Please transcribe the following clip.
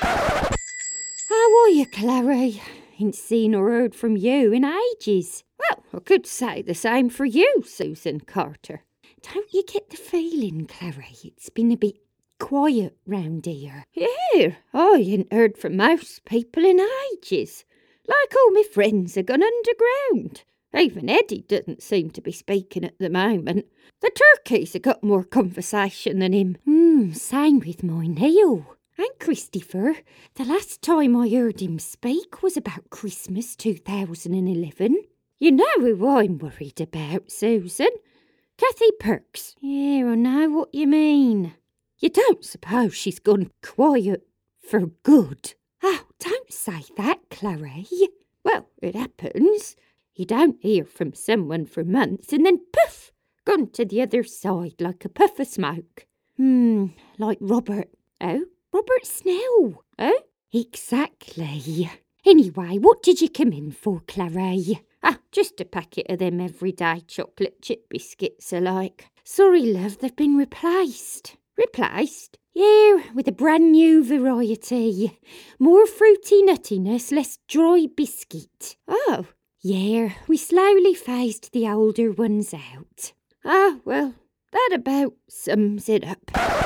How are you, Clarrie? Ain't seen or heard from you in ages. Well, I could say the same for you, Susan Carter. Don't you get the feeling, Clarrie, it's been a bit quiet round here? Yeah, I ain't heard from most people in ages. Like all my friends are gone underground. Even Eddie doesn't seem to be speaking at the moment. The turkeys have got more conversation than him. Hmm, same with my Neil. And Christopher. The last time I heard him speak was about Christmas 2011. You know who I'm worried about, Susan? Kathy Perks. Yeah, I know what you mean. You don't suppose she's gone quiet for good? Oh, don't say that, Clarrie. Well, it happens. You don't hear from someone for months and then poof, gone to the other side like a puff of smoke. Hmm, like Robert. Oh, Robert Snell. Oh, exactly. Anyway, what did you come in for, Clarrie? Ah, just a packet of them everyday chocolate chip biscuits alike. Sorry, love, they've been replaced. Replaced? Yeah, with a brand new variety. More fruity nuttiness, less dry biscuit. Oh, yeah, we slowly phased the older ones out. Ah, well, that about sums it up.